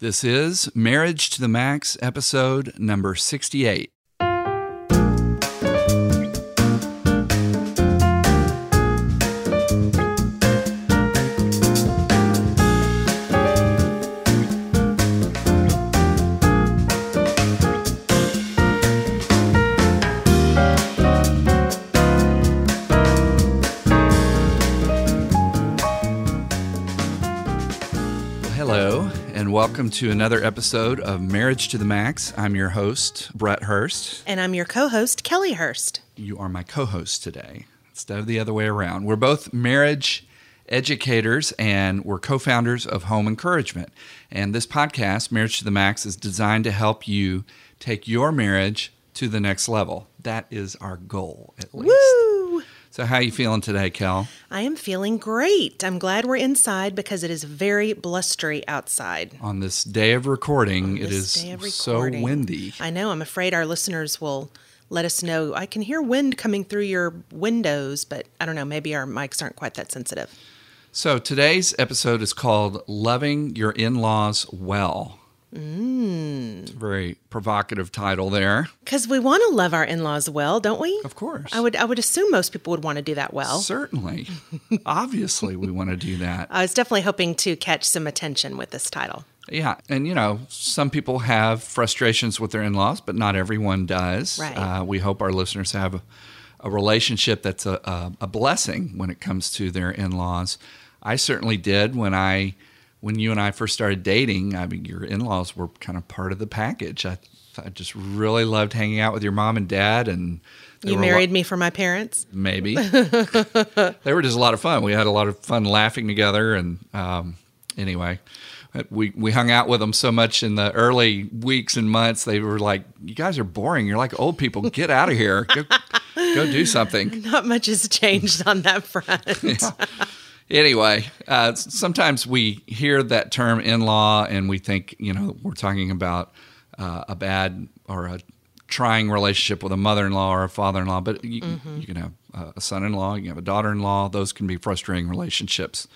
This is Marriage to the Max, episode number 68. To another episode of Marriage to the Max. I'm your host, Brett Hurst. And I'm your co host, Kellie Hurst. You are my co host today, instead of the other way around. We're both marriage educators and we're co founders of Home Encouragement. And this podcast, Marriage to the Max, is designed to help you take your marriage to the next level. That is our goal, at least. Woo! So, how are you feeling today, Kel? I am feeling great. I'm glad we're inside because it is very blustery outside. On this day of recording, it is this is day of so windy. I know. I'm afraid our listeners will let us know. I can hear wind coming through your windows, but I don't know. Maybe our mics aren't quite that sensitive. So today's episode is called Loving Your In Laws Well. Mm. It's a very provocative title there. Because we want to love our in laws well, don't we? Of course. I would, I would assume most people would want to do that well. Certainly. Obviously, we want to do that. I was definitely hoping to catch some attention with this title. Yeah. And, you know, some people have frustrations with their in laws, but not everyone does. Right. Uh, we hope our listeners have a, a relationship that's a, a, a blessing when it comes to their in laws. I certainly did when I. When you and I first started dating, I mean, your in-laws were kind of part of the package. I, I just really loved hanging out with your mom and dad, and You were a lo- married me for my parents? maybe. They were just a lot of fun. We had a lot of fun laughing together and um, anyway we, we hung out with them so much in the early weeks and months they were like you guys are boring. You're like old people. Get out of here. Go, go do something. Not much has changed on that front. anyway uh, sometimes we hear that term in-law and we think you know we're talking about uh, a bad or a trying relationship with a mother-in-law or a father-in-law but you, you can have a son-in-law you can have a daughter-in-law those can be frustrating relationships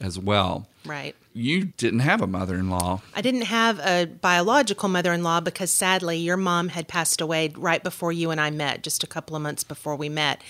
as well Right. you didn't have a mother-in-law I didn't have a biological mother in law because sadly your mom had passed away right before you and I met, just a couple of months before we met.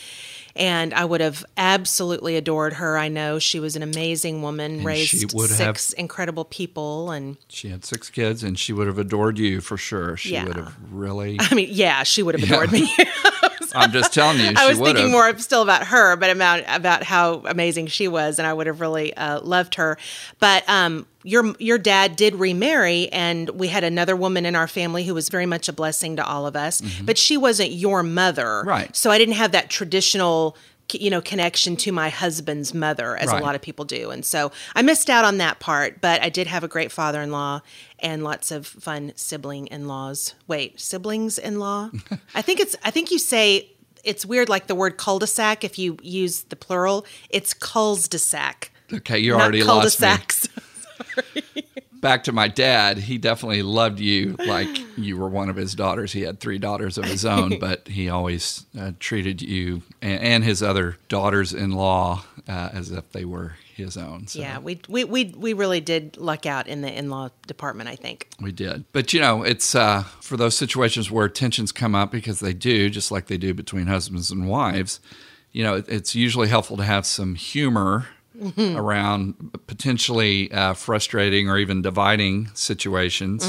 And I would have absolutely adored her. I know she was an amazing woman, she raised would have- six incredible people. And she had six kids and she would have adored you for sure she Yeah. would have really I mean, yeah, she would have adored me. i'm just telling you I she was would thinking more still about her, but about about how amazing she was, and I would have really uh, loved her. But um, your your dad did remarry, and we had another woman in our family who was very much a blessing to all of us. But she wasn't your mother, Mm-hmm. Right. So I didn't have that traditional. You know, connection to my husband's mother, as Right. a lot of people do. And so I missed out on that part, but I did have a great father in law and lots of fun sibling in laws. Wait, siblings in law? I think it's, I think you say it's weird, like the word cul-de-sac. If you use the plural, it's cul-de-sac. okay you already lost me. back to my dad, he definitely loved you like you were one of his daughters. He had three daughters of his own, but he always uh, treated you and, and his other daughters-in-law uh, as if they were his own. So yeah, we, we we we really did luck out in the in-law department. I think. we did. But you know, it's uh, for those situations where tensions come up because they do, just like they do between husbands and wives. You know, it, it's usually helpful to have some humor. Around potentially uh, frustrating or even dividing situations,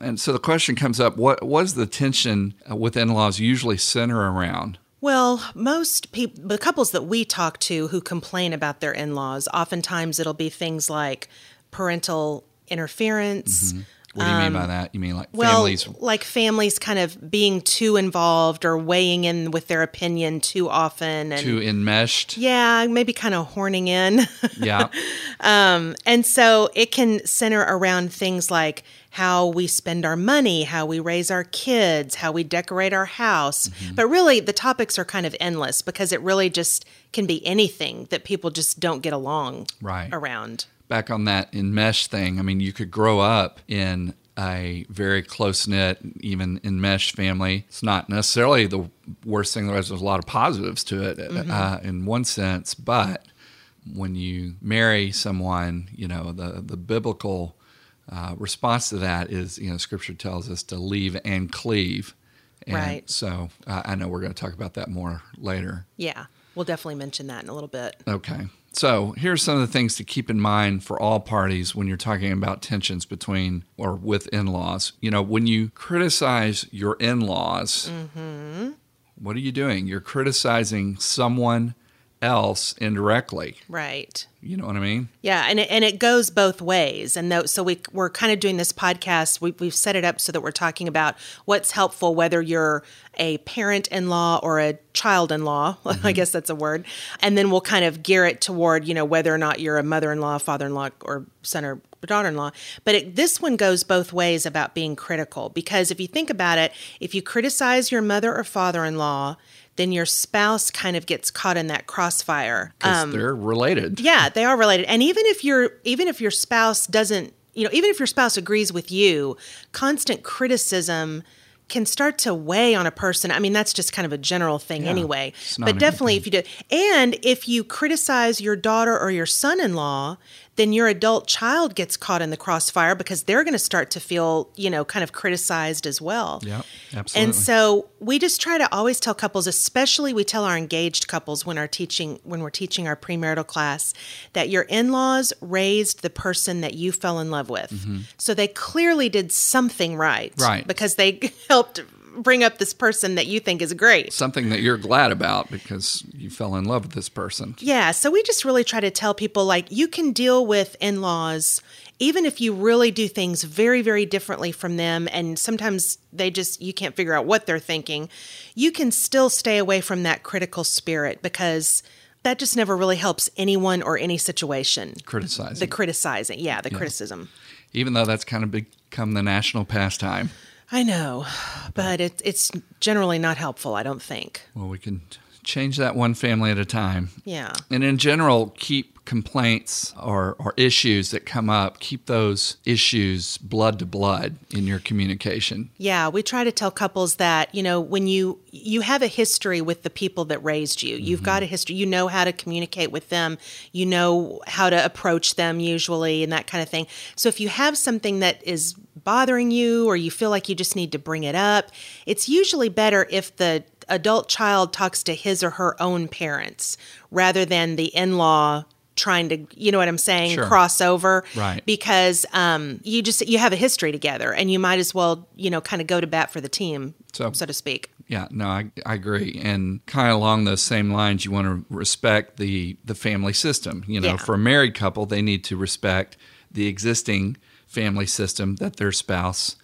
And so the question comes up: What was the tension uh, with in-laws usually center around? Well, most people, the couples that we talk to who complain about their in laws, oftentimes it'll be things like parental interference. What do you mean by um, that? You mean like Well, families? like families kind of being too involved or weighing in with their opinion too often. And Too enmeshed? yeah, maybe kind of horning in. Yeah, um, and so it can center around things like how we spend our money, how we raise our kids, how we decorate our house. Mm-hmm. But really, the topics are kind of endless because it really just can be anything that people just don't get along Right. around. Back on that enmesh thing. I mean, you could grow up in a very close knit, even enmesh family. It's not necessarily the worst thing. There's a lot of positives to it uh, in one sense, but when you marry someone, you know, the, the biblical uh, response to that is, you know, Scripture tells us to leave and cleave. And Right. So uh, I know we're going to talk about that more later. Yeah. We'll definitely mention that in a little bit. Okay. So here's some of the things to keep in mind for all parties when you're talking about tensions between or with in laws. You know, when you criticize your in laws, mm-hmm. what are you doing? You're criticizing someone else indirectly. Right. You know what I mean? Yeah, and it, and it goes both ways. And though, so we we're kind of doing this podcast. We, we've set it up so that we're talking about what's helpful, whether you're a parent-in-law or a child-in-law. I mm-hmm. guess that's a word. And then we'll kind of gear it toward you know whether or not you're a mother-in-law, father-in-law, or son or daughter-in-law. But it, this one goes both ways about being critical because if you think about it, if you criticize your mother or father-in-law, then your spouse kind of gets caught in that crossfire. Because um, they're related. Yeah, they are related. And even if your even if your spouse doesn't, you know, even if your spouse agrees with you, constant criticism can start to weigh on a person. I mean, that's just kind of a general thing Yeah, anyway. But definitely if you do and if you criticize your daughter or your son-in-law, then your adult child gets caught in the crossfire because they're going to start to feel, you know, kind of criticized as well. Yep, absolutely. And so we just try to always tell couples, especially we tell our engaged couples when our teaching when we're teaching our premarital class, that your in-laws raised the person that you fell in love with. So they clearly did something right. Mm-hmm. Right. Because they helped bring up this person that you think is great. Something that you're glad about because you fell in love with this person. Yeah, so we just really try to tell people like you can deal with in laws even if you really do things very, very differently from them, and sometimes they just, you can't figure out what they're thinking, you can still stay away from that critical spirit because that just never really helps anyone or any situation. Criticizing. The criticizing, yeah, the criticism. Even though that's kind of become the national pastime. I know, but it, it's generally not helpful, I don't think. Well, we can change that one family at a time. Yeah. And in general, keep complaints or, or issues that come up, keep those issues blood to blood in your communication. Yeah, we try to tell couples that, you know, when you you have a history with the people that raised you. You've got a mm-hmm. history. You know how to communicate with them. You know how to approach them usually and that kind of thing. So if you have something that is bothering you or you feel like you just need to bring it up, it's usually better if the adult child talks to his or her own parents rather than the in-law trying to, you know what I'm saying, Sure. cross over Right. because um, you just you have a history together and you might as well you know kind of go to bat for the team So- so, to speak Yeah, no, I, I agree. And kind of along those same lines, you want to respect the, the family system. You know, Yeah. for a married couple, they need to respect the existing family system that their spouse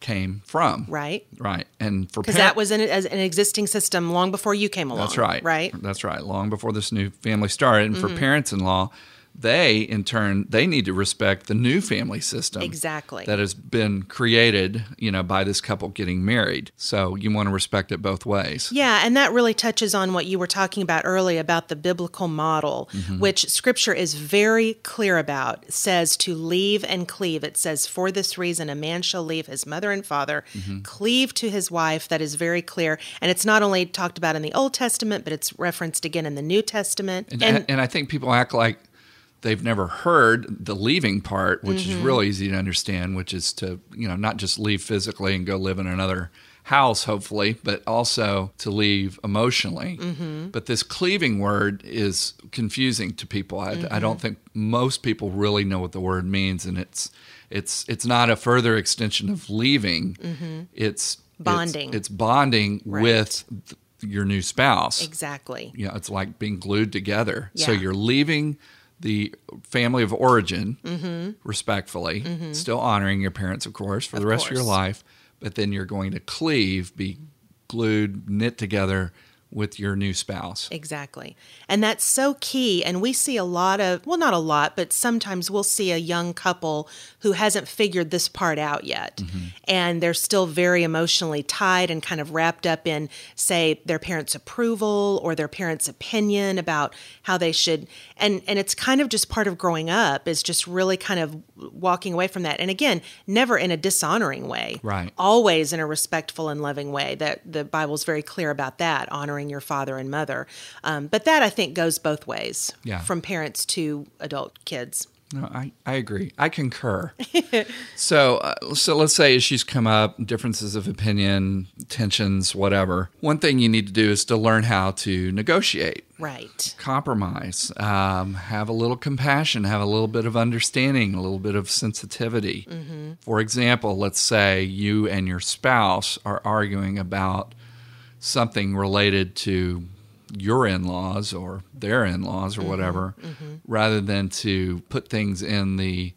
came from. right Right. And for because par- that was an, as an existing system long before you came along That's right. right That's right. Long before this new family started. And Mm-hmm. for parents in law, they in turn they need to respect the new family system. Exactly. That has been created, you know, by this couple getting married. So you want to respect it both ways. Yeah, and that really touches on what you were talking about earlier about the biblical model, Mm-hmm. which scripture is very clear about. It says to leave and cleave. It says, For this reason, a man shall leave his mother and father, Mm-hmm. cleave to his wife. That is very clear. And it's not only talked about in the Old Testament, but it's referenced again in the New Testament. And, and, I think people act like they've never heard the leaving part, which Mm-hmm. is real easy to understand, which is to, you know, not just leave physically and go live in another house, hopefully, but also to leave emotionally. Mm-hmm. But this cleaving word is confusing to people. I, I don't think most people really know what the word means, and it's it's it's not a further extension of leaving. It's it's- Mm-hmm. Bonding. It's, bonding Right. with th- your new spouse exactly. you know, it's like being glued together. So you're leaving the family of origin Mm-hmm. respectfully, still honoring your parents, of course, for Of the rest of your life, but then you're going to cleave, be glued, knit together with your new spouse. Exactly. And that's so key. And we see a lot of, well, not a lot, but sometimes we'll see a young couple who hasn't figured this part out yet. Mm-hmm. And they're still very emotionally tied and kind of wrapped up in, say, their parents' approval or their parents' opinion about how they should. And, and it's kind of just part of growing up, is just really kind of walking away from that. And again, never in a dishonoring way. Right. Always in a respectful and loving way. That the Bible's very clear about that, honoring your father and mother. Um, but that I think goes both ways, Yeah. from parents to adult kids. No, I, I agree. I concur. so, uh, so let's say issues come up, differences of opinion, tensions, whatever. One thing you need to do is to learn how to negotiate, Right. compromise, um, have a little compassion, have a little bit of understanding, a little bit of sensitivity. For example, let's say you and your spouse are arguing about something related to your in-laws or their in-laws or mm-hmm, whatever mm-hmm. rather than to put things in the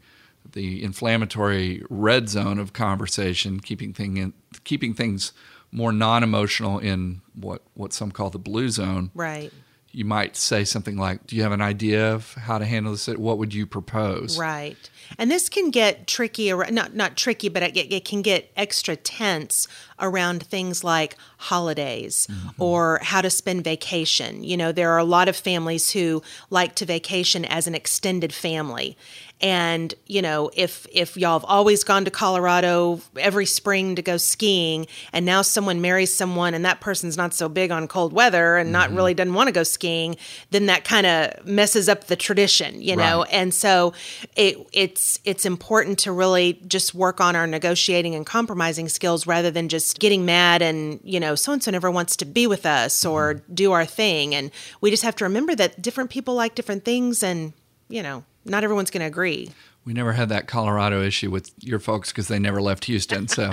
the inflammatory red zone of conversation keeping thing in, keeping things more non-emotional in what what some call the blue zone Right. you might say something like do you have an idea of how to handle this what would you propose Right. And this can get tricky, not not tricky, but it, it can get extra tense around things like holidays mm-hmm. or how to spend vacation. You know, there are a lot of families who like to vacation as an extended family. And, you know, if if y'all have always gone to Colorado every spring to go skiing and now someone marries someone and that person's not so big on cold weather and not mm-hmm. really doesn't want to go skiing, then that kind of messes up the tradition, you know. Right. And so it it's it's important to really just work on our negotiating and compromising skills rather than just getting mad and, you know, so and so never wants to be with us or do our thing. And we just have to remember that different people like different things and, you know, not everyone's going to agree. we never had that colorado issue with your folks because they never left houston so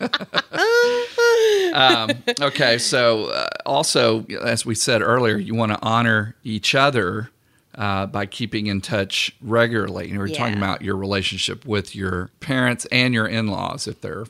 um, okay so uh, also as we said earlier you want to honor each other uh, by keeping in touch regularly. And we're talking about your relationship with your parents and your in-laws, if they're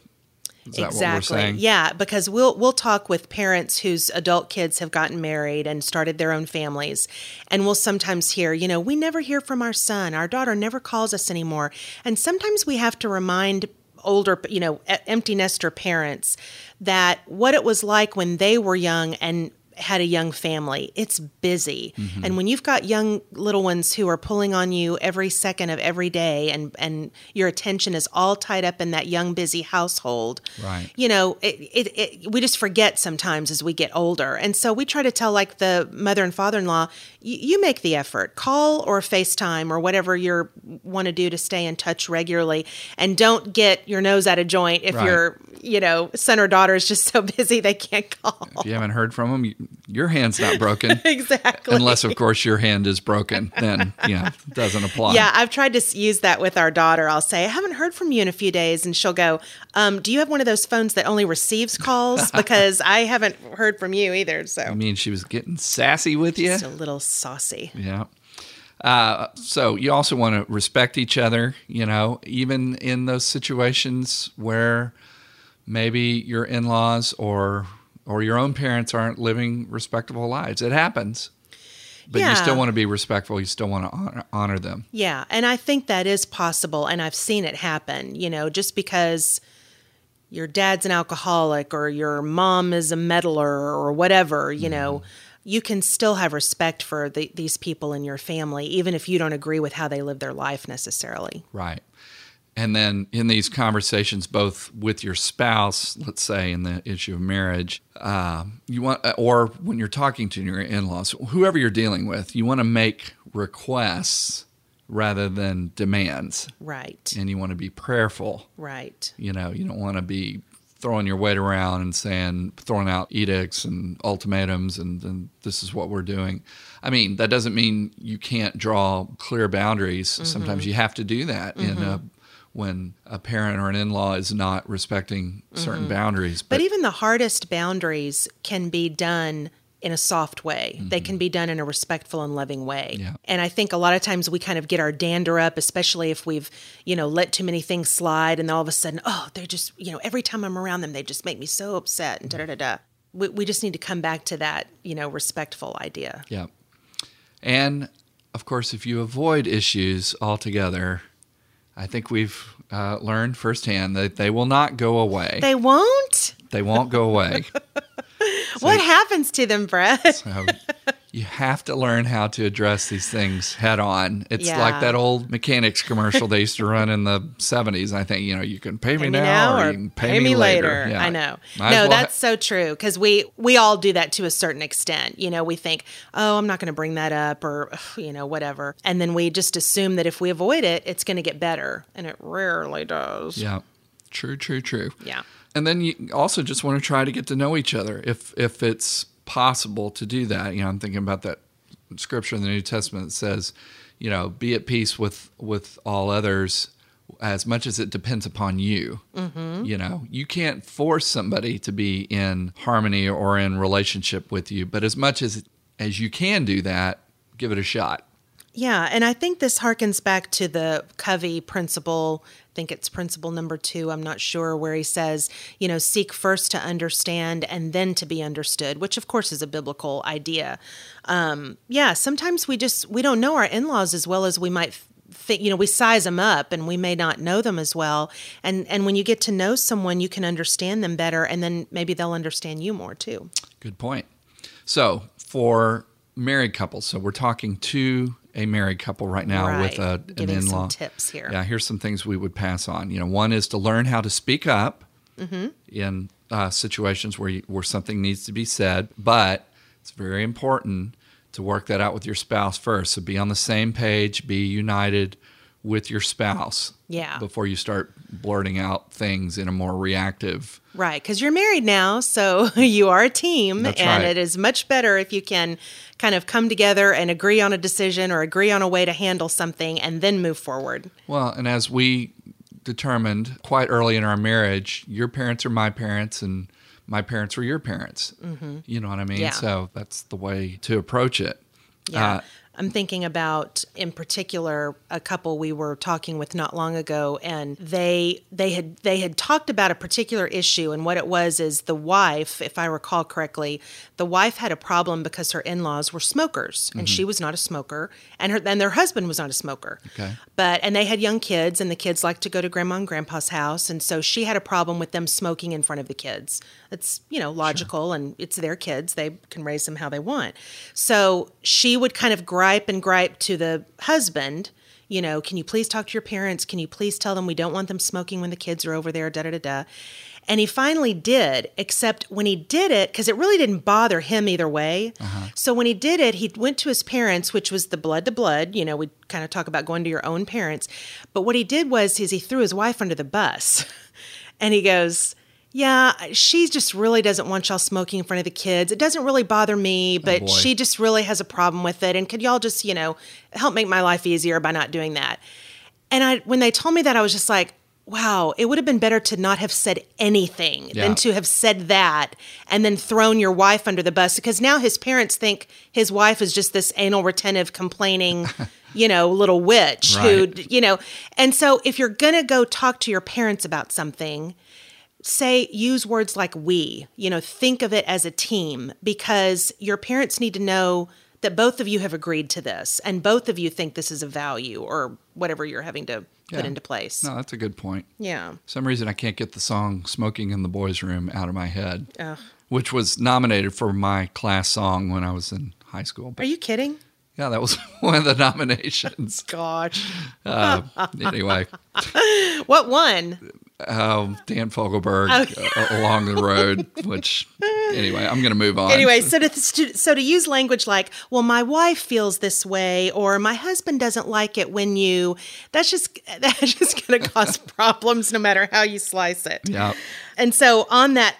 is that what we're? Yeah, because we'll we'll talk with parents whose adult kids have gotten married and started their own families, and we'll sometimes hear, you know, we never hear from our son. Our daughter never calls us anymore, and sometimes we have to remind older, you know, empty nester parents that what it was like when they were young and had a young family. It's busy. Mm-hmm. And when you've got young little ones who are pulling on you every second of every day and and your attention is all tied up in that young busy household. Right. You know, it, it, it we just forget sometimes as we get older. And so we try to tell like the mother and father-in-law, you, you make the effort. Call or FaceTime or whatever you want to do to stay in touch regularly and don't get your nose out of joint if Right. your, you know, son or daughter is just so busy they can't call. If you haven't heard from them, you, your hand's not broken. Exactly. Unless, of course, your hand is broken, then yeah, it doesn't apply. Yeah, I've tried to use that with our daughter. I'll say, I haven't heard from you in a few days. And she'll go, um, Do you have one of those phones that only receives calls? Because I haven't heard from you either. So, I mean, she was getting sassy with you. it's a little saucy. Yeah. Uh, so you also want to respect each other, you know, even in those situations where maybe your in-laws or or your own parents aren't living respectable lives. It happens. But you still want to be respectful. You still want to honor, honor them. Yeah. And I think that is possible. And I've seen it happen, you know, just because your dad's an alcoholic or your mom is a meddler or whatever, you know. Mm-hmm. You can still have respect for the, these people in your family, even if you don't agree with how they live their life necessarily. Right. And then in these conversations, both with your spouse, let's say in the issue of marriage, um, you want, or when you're talking to your in-laws, whoever you're dealing with, you want to make requests rather than demands, Right. and you want to be prayerful. Right. You know, you don't want to be throwing your weight around and saying, throwing out edicts and ultimatums, and, and this is what we're doing. I mean, that doesn't mean you can't draw clear boundaries. Sometimes you have to do that in a when a parent or an in-law is not respecting certain mm-hmm. boundaries. But even the hardest boundaries can be done in a soft way. They mm-hmm. can be done in a respectful and loving way. Yeah. And I think a lot of times we kind of get our dander up, especially if we've, you know, let too many things slide and all of a sudden, oh, they're just, you know, every time I'm around them, they just make me so upset and da da da da. We, we just need to come back to that, you know, respectful idea. Yeah. And of course, if you avoid issues altogether, I think we've uh, learned firsthand that they will not go away. They won't? They won't go away. what happens to them, Brett? So you have to learn how to address these things head on. It's Yeah. like that old mechanics commercial they used to run in the 70s. I think, you know, you can pay me, Pay me now, now or you can pay, me later. Yeah. I know. Might no, well that's so true because we we all do that to a certain extent. You know, we think, oh, I'm not going to bring that up, or you know, whatever, and then we just assume that if we avoid it, it's going to get better, and it rarely does. Yeah. True, true, true. Yeah. And then you also just want to try to get to know each other if if it's possible to do that. You know, I'm thinking about that scripture in the New Testament that says, you know, be at peace with with all others as much as it depends upon you. Mm-hmm. You know, you can't force somebody to be in harmony or in relationship with you, but as much as as you can do that, give it a shot. Yeah, and I think this harkens back to the Covey principle. I think it's principle number two. I'm not sure where he says, you know, seek first to understand and then to be understood, which of course is a biblical idea. Um, yeah, sometimes we just we don't know our in-laws as well as we might think. You know, we size them up and we may not know them as well. And and when you get to know someone, you can understand them better, and then maybe they'll understand you more too. Good point. So, for married couples, so we're talking to a married couple right now with a, an in-law. some tips here. Yeah, here's some things we would pass on. You know, one is to learn how to speak up Mm-hmm. in uh, situations where you, where something needs to be said, but it's very important to work that out with your spouse first. So be on the same page, be united with your spouse. Yeah. Before you start blurting out things in a more reactive. Right, because you're married now, so you are a team, That's and right. it is much better if you can kind of come together and agree on a decision or agree on a way to handle something and then move forward. Well, and as we determined quite early in our marriage, your parents are my parents and my parents were your parents. Mm-hmm. You know what I mean? Yeah. So that's the way to approach it. Yeah. Uh, I'm thinking about in particular a couple we were talking with not long ago and they they had they had talked about a particular issue and what it was is the wife if I recall correctly the wife had a problem because her in-laws were smokers and mm-hmm. she was not a smoker and her and their husband was not a smoker. Okay. But and they had young kids and the kids liked to go to grandma and grandpa's house and so she had a problem with them smoking in front of the kids. It's, you know, logical and it's their kids. They can raise them how they want. So she would kind of gripe and gripe to the husband, you know, can you please talk to your parents? Can you please tell them we don't want them smoking when the kids are over there, da da da da. And he finally did, except when he did it, because it really didn't bother him either way. Uh-huh. So when he did it, he went to his parents, which was the blood to blood. You know, we kind of talk about going to your own parents. But what he did was is he threw his wife under the bus. and he goes, yeah, she just really doesn't want y'all smoking in front of the kids. It doesn't really bother me, oh, but boy. she just really has a problem with it. And could y'all just, you know, help make my life easier by not doing that? And I, when they told me that, I was just like, wow, it would have been better to not have said anything Yeah. than to have said that and then thrown your wife under the bus because now his parents think his wife is just this anal retentive, complaining, you know, little witch who, you know. And so if you're going to go talk to your parents about something, say use words like we you know think of it as a team because your parents need to know that both of you have agreed to this and both of you think this is a value or whatever you're having to put into place no, that's a good point. yeah For some reason I can't get the song Smoking in the Boys Room out of my head, Ugh. which was nominated for my class song when I was in high school. are you kidding yeah, that was one of the nominations. gosh Uh, anyway, what one um, Dan Fogelberg Okay. uh, along the road, which anyway, I'm going to move on. anyway so to, so to use language like well my wife feels this way or my husband doesn't like it when you that's just that's just going to cause problems no matter how you slice it yeah. And so, on that,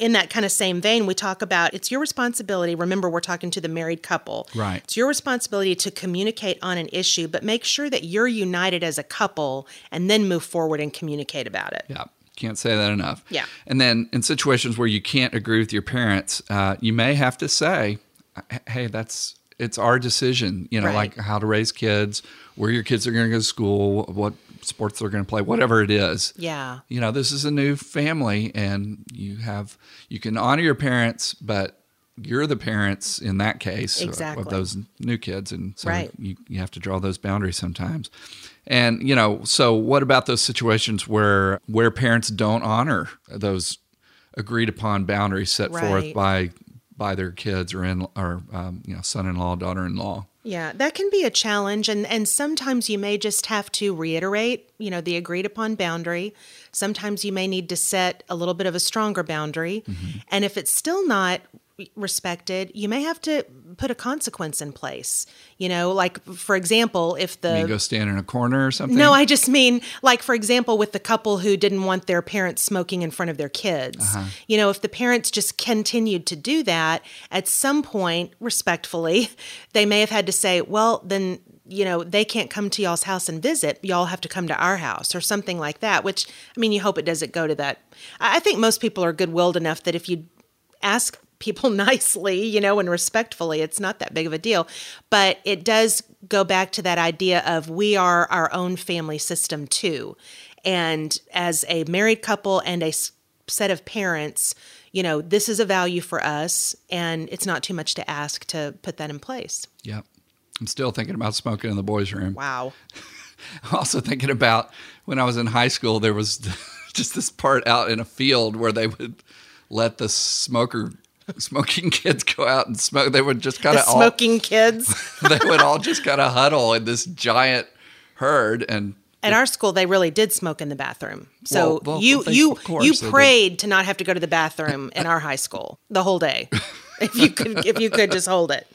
in that kind of same vein, we talk about it's your responsibility. Remember, we're talking to the married couple. Right. It's your responsibility to communicate on an issue, but make sure that you're united as a couple and then move forward and communicate about it. Yeah. Can't say that enough. Yeah. And then in situations where you can't agree with your parents, uh, you may have to say, hey, that's it's our decision, you know, Right. like how to raise kids, where your kids are going to go to school, what sports they're going to play, whatever it is. Yeah. You know, this is a new family and you have, you can honor your parents, but you're the parents in that case of- Exactly. of those new kids. And so Right. you, you have to draw those boundaries sometimes. And, you know, so what about those situations where where parents don't honor those agreed upon boundaries set forth by by their kids or in or um, you know son-in-law, daughter-in-law. Yeah, that can be a challenge and and sometimes you may just have to reiterate, you know, the agreed upon boundary. Sometimes you may need to set a little bit of a stronger boundary. Mm-hmm. And if it's still not respected, you may have to put a consequence in place. You know, like for example, if the You go stand in a corner or something? no, I just mean like for example with the couple who didn't want their parents smoking in front of their kids. Uh-huh. You know, if the parents just continued to do that, at some point respectfully, they may have had to say, "Well, then you know, they can't come to y'all's house and visit. Y'all have to come to our house or something like that, which I mean, you hope it doesn't go to that. I I think most people are good-willed enough that if you ask people nicely, you know, and respectfully, it's not that big of a deal. But it does go back to that idea of we are our own family system too. And as a married couple and a set of parents, you know, this is a value for us, and it's not too much to ask to put that in place. Yep. I'm still thinking about smoking in the boys' room. Wow. I'm also thinking about when I was in high school, there was just this part out in a field where they would let the smoker smoking kids go out and smoke. They would just kind of all smoking kids. they would all just kind of huddle in this giant herd and At our school, they really did smoke in the bathroom. So Well, well, you they- you you prayed to not have to go to the bathroom in our high school the whole day, if you could if you could just hold it.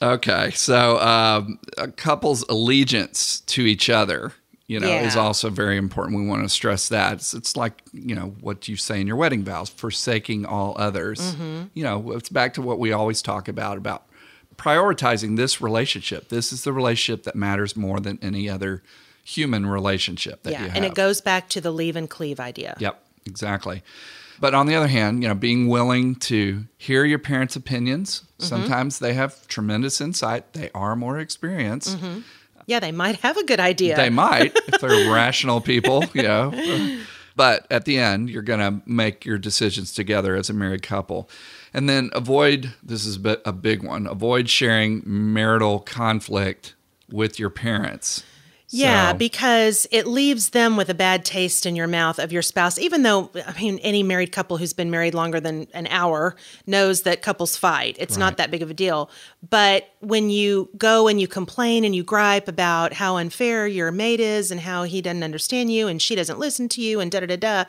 Okay, so um, a couple's allegiance to each other, you know, is also very important. We want to stress that. It's, it's like you know what you say in your wedding vows: forsaking all others. Mm-hmm. You know, it's back to what we always talk about about prioritizing this relationship. This is the relationship that matters more than any other human relationship that you have. and it goes back to the leave and cleave idea. Yep, exactly. But on the other hand, you know, being willing to hear your parents' opinions. Mm-hmm. Sometimes they have tremendous insight. They are more experienced. Yeah, they might have a good idea. They might if they're rational people, you know. But at the end, you're going to make your decisions together as a married couple. And then avoid this is a bit- a big one avoid sharing marital conflict with your parents. Yeah, So- because it leaves them with a bad taste in your mouth of your spouse, even though, I mean, any married couple who's been married longer than an hour knows that couples fight. It's not that big of a deal. But when you go and you complain and you gripe about how unfair your mate is and how he doesn't understand you and she doesn't listen to you and da da da da,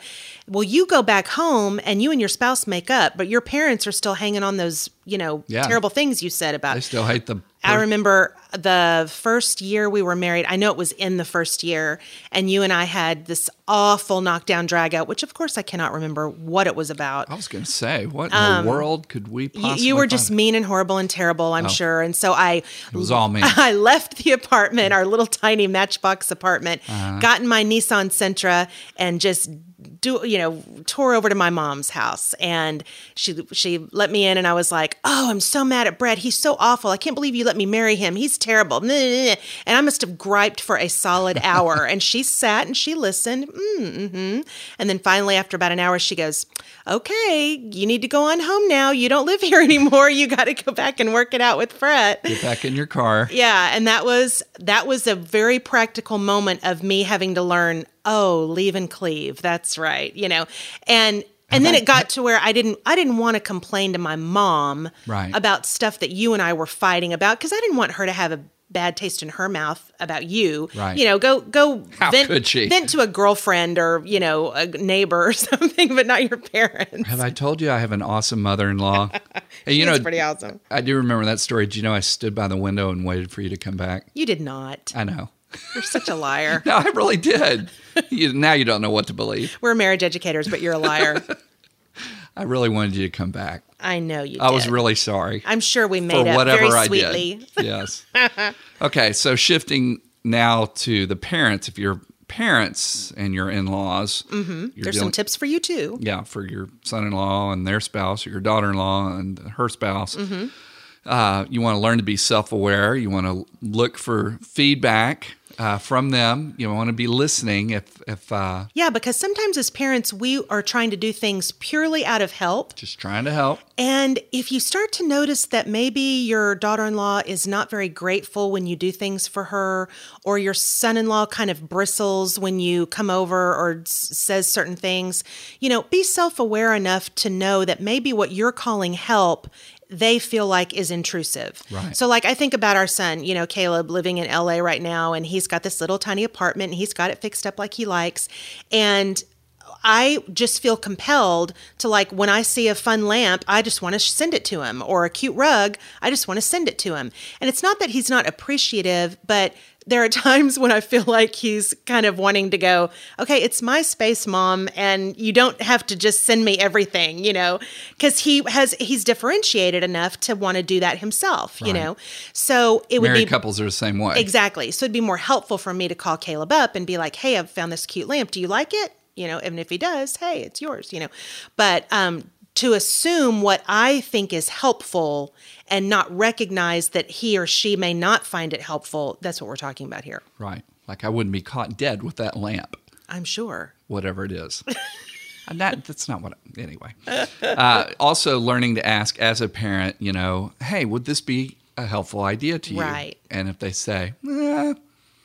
well, you go back home and you and your spouse make up, but your parents are still hanging on those, you know, Yeah. terrible things you said about I still hate them. I remember the first year we were married. I know it was in the first year, and you and I had this awful knockdown drag out, which of course I cannot remember what it was about. I was going to say, what in the world could we You, possibly you were just mean and horrible and terrible, I'm sure. And so I It was all me. I left the apartment, our little tiny matchbox apartment, Uh-huh. got in my Nissan Sentra, and just do you know tore over to my mom's house. And she she let me in and I was like oh I'm so mad at Brett. He's so awful. I can't believe you let me marry him. He's terrible. And I must have griped for a solid hour. And she sat and she listened. Mm-hmm. and then finally after about an hour she goes okay you need to go on home now. You don't live here anymore. You got to go back and work it out with Brett. Get back in your car. yeah, and that was that was a very practical moment of me having to learn, oh, leave and cleave. That's right, you know. And and then it got to where I didn't I didn't want to complain to my mom Right. about stuff that you and I were fighting about because I didn't want her to have a bad taste in her mouth about you. Right. You know, go go How vent, could she? vent to a girlfriend or, you know, a neighbor or something, but not your parents. Have I told you I have an awesome mother-in-law? and you know, pretty awesome. I do remember that story. Do you know I stood by the window and waited for you to come back? You did not. I know. You're such a liar. No, I really did. you, now you don't know what to believe. We're marriage educators, but you're a liar. I really wanted you to come back. I know you I was really sorry I'm sure we for made up whatever very I sweetly. did. Yes. okay, so shifting now to the parents. If you're parents and your in-laws, mm-hmm. There's some tips for you too. yeah, for your son-in-law and their spouse, or your daughter-in-law and her spouse. Mm-hmm. Uh, you want to learn to be self-aware. You want to look for feedback uh, from them. You want to be listening. If if uh, Yeah, because sometimes as parents, we are trying to do things purely out of help. just trying to help. And if you start to notice that maybe your daughter in law is not very grateful when you do things for her, or your son in law kind of bristles when you come over or s- says certain things, you know, be self aware enough to know that maybe what you're calling help they feel like is intrusive. Right. So, like, I think about our son, you know, Caleb living in LA right now, and he's got this little tiny apartment and he's got it fixed up like he likes. And I just feel compelled to like when I see a fun lamp, I just want to send it to him, or a cute rug, I just want to send it to him. And it's not that he's not appreciative, but there are times when I feel like he's kind of wanting to go, okay, it's my space, mom, and you don't have to just send me everything, you know, because he has he's differentiated enough to want to do that himself, you know. So it would Married be couples are the same way. Exactly. So it'd be more helpful for me to call Caleb up and be like, "Hey, I've found this cute lamp. Do you like it?" You know, and if he does, hey, it's yours. You know, but um, to assume what I think is helpful and not recognize that he or she may not find it helpful—that's what we're talking about here. Right. Like I wouldn't be caught dead with that lamp, I'm sure. whatever it is. That, that's not what, I, anyway. Uh, also, learning to ask as a parent, you know, hey, would this be a helpful idea to you? Right. And if they say, eh,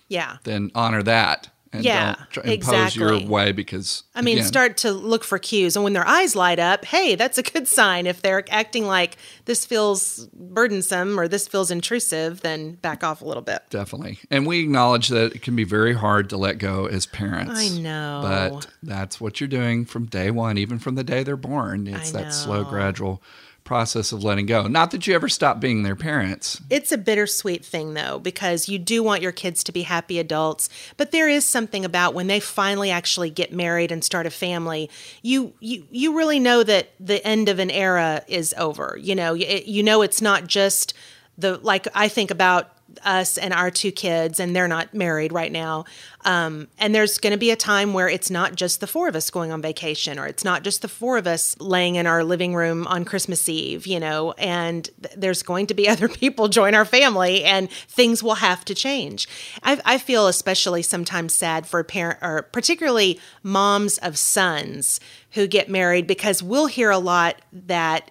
Yeah. then honor that and Yeah, don't try, impose your exactly. way because, I mean, again, start to look for cues. And when their eyes light up, hey, that's a good sign. If they're acting like this feels burdensome or this feels intrusive, then back off a little bit. Definitely. And we acknowledge that it can be very hard to let go as parents. I know. But that's what you're doing from day one, even from the day they're born. It's that slow, gradual process of letting go. Not that you ever stop being their parents. It's a bittersweet thing though, because you do want your kids to be happy adults, but there is something about when they finally actually get married and start a family, you you you really know that the end of an era is over. You know, you, you know it's not just the like I think about us and our two kids and they're not married right now. Um, and there's going to be a time where it's not just the four of us going on vacation or it's not just the four of us laying in our living room on christmas eve you know and th- there's going to be other people join our family and things will have to change. I, I feel especially sometimes sad for parent or particularly moms of sons who get married because we'll hear a lot that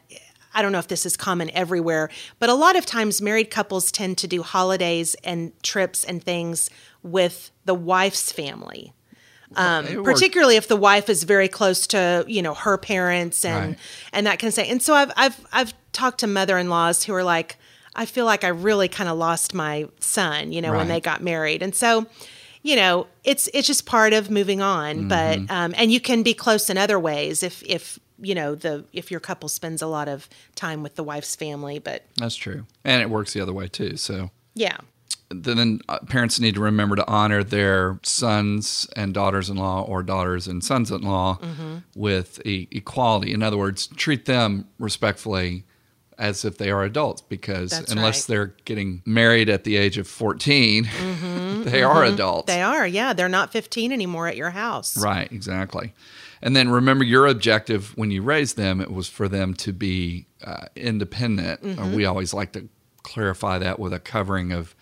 I don't know if this is common everywhere, but a lot of times married couples tend to do holidays and trips and things with the wife's family. Um, particularly if the wife is very close to you know her parents and Right. and that kind of thing. And so I've I've I've talked to mother-in-laws who are like, I feel like I really kind of lost my son, you know, when they got married, and so. You know, it's it's just part of moving on, but Mm-hmm. um, and you can be close in other ways if if you know the if your couple spends a lot of time with the wife's family. But That's true. And it works the other way too. So yeah, then uh, parents need to remember to honor their sons and daughters-in-law or daughters and sons-in-law Mm-hmm. with e- equality. In other words, treat them respectfully as if they are adults because That's unless right. they're getting married at the age of 14, they are adults. Mm-hmm. they are. Yeah, they're not 15 anymore at your house. Right, exactly. And then remember your objective when you raised them, it was for them to be uh, independent. Uh, we always like to clarify that with a covering of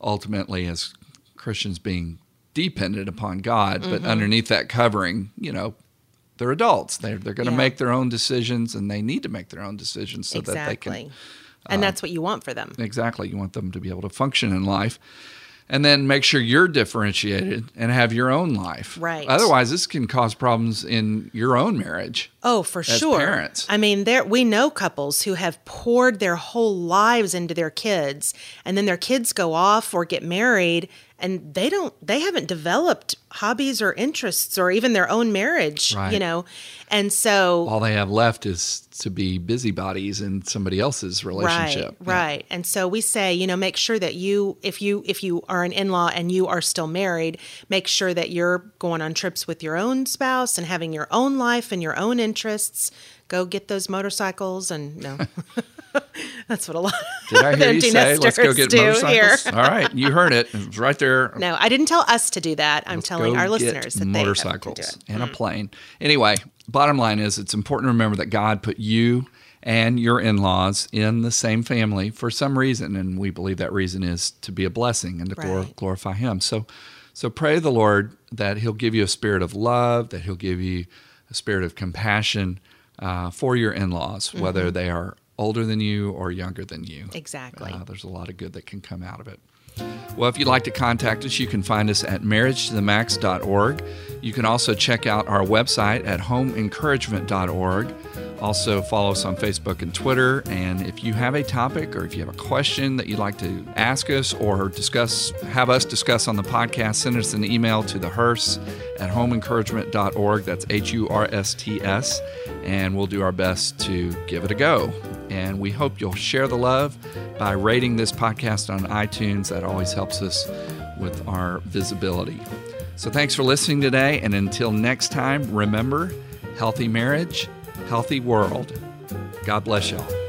ultimately as Christians being dependent upon God. But underneath that covering, you know, they're adults. They're, they're going to Yeah. make their own decisions and they need to make their own decisions so that they exactly. can and that's what you want for them. Exactly. You want them to be able to function in life. And then make sure you're differentiated and have your own life. Right. Otherwise, this can cause problems in your own marriage. Oh, for sure. parents. I mean, there we know couples who have poured their whole lives into their kids, and then their kids go off or get married, and they don't they haven't developed hobbies or interests or even their own marriage, Right. you know. And so All they have left is to be busybodies in somebody else's relationship. Right, right. And so we say, you know, make sure that you, if you, if you are an in-law and you are still married, make sure that you're going on trips with your own spouse and having your own life and your own interests. Go get those motorcycles and no, that's what a lot. Did I of hear you say, let's go get do motorcycles? here. All right. You heard it. It was right there. No, I didn't tell us to do that. I'm Let's telling our listeners that they have to motorcycles do it. and a plane. Anyway, bottom line is it's important to remember that God put you and your in-laws in the same family for some reason, and we believe that reason is to be a blessing and to Right. glorify Him. So, so pray the Lord that He'll give you a spirit of love, that He'll give you a spirit of compassion uh, for your in-laws, Mm-hmm. whether they are older than you or younger than you. Exactly. Uh, there's a lot of good that can come out of it. Well, if you'd like to contact us, you can find us at marriagetothemax.org. You can also check out our website at homeencouragement.org. Also, follow us on Facebook and Twitter. And if you have a topic or if you have a question that you'd like to ask us or discuss, have us discuss on the podcast, send us an email to the Hursts at homeencouragement.org. That's H U R S T S. And we'll do our best to give it a go. And we hope you'll share the love by rating this podcast on iTunes. That always helps us with our visibility. So thanks for listening today. And until next time, remember healthy marriage, healthy world. God bless y'all.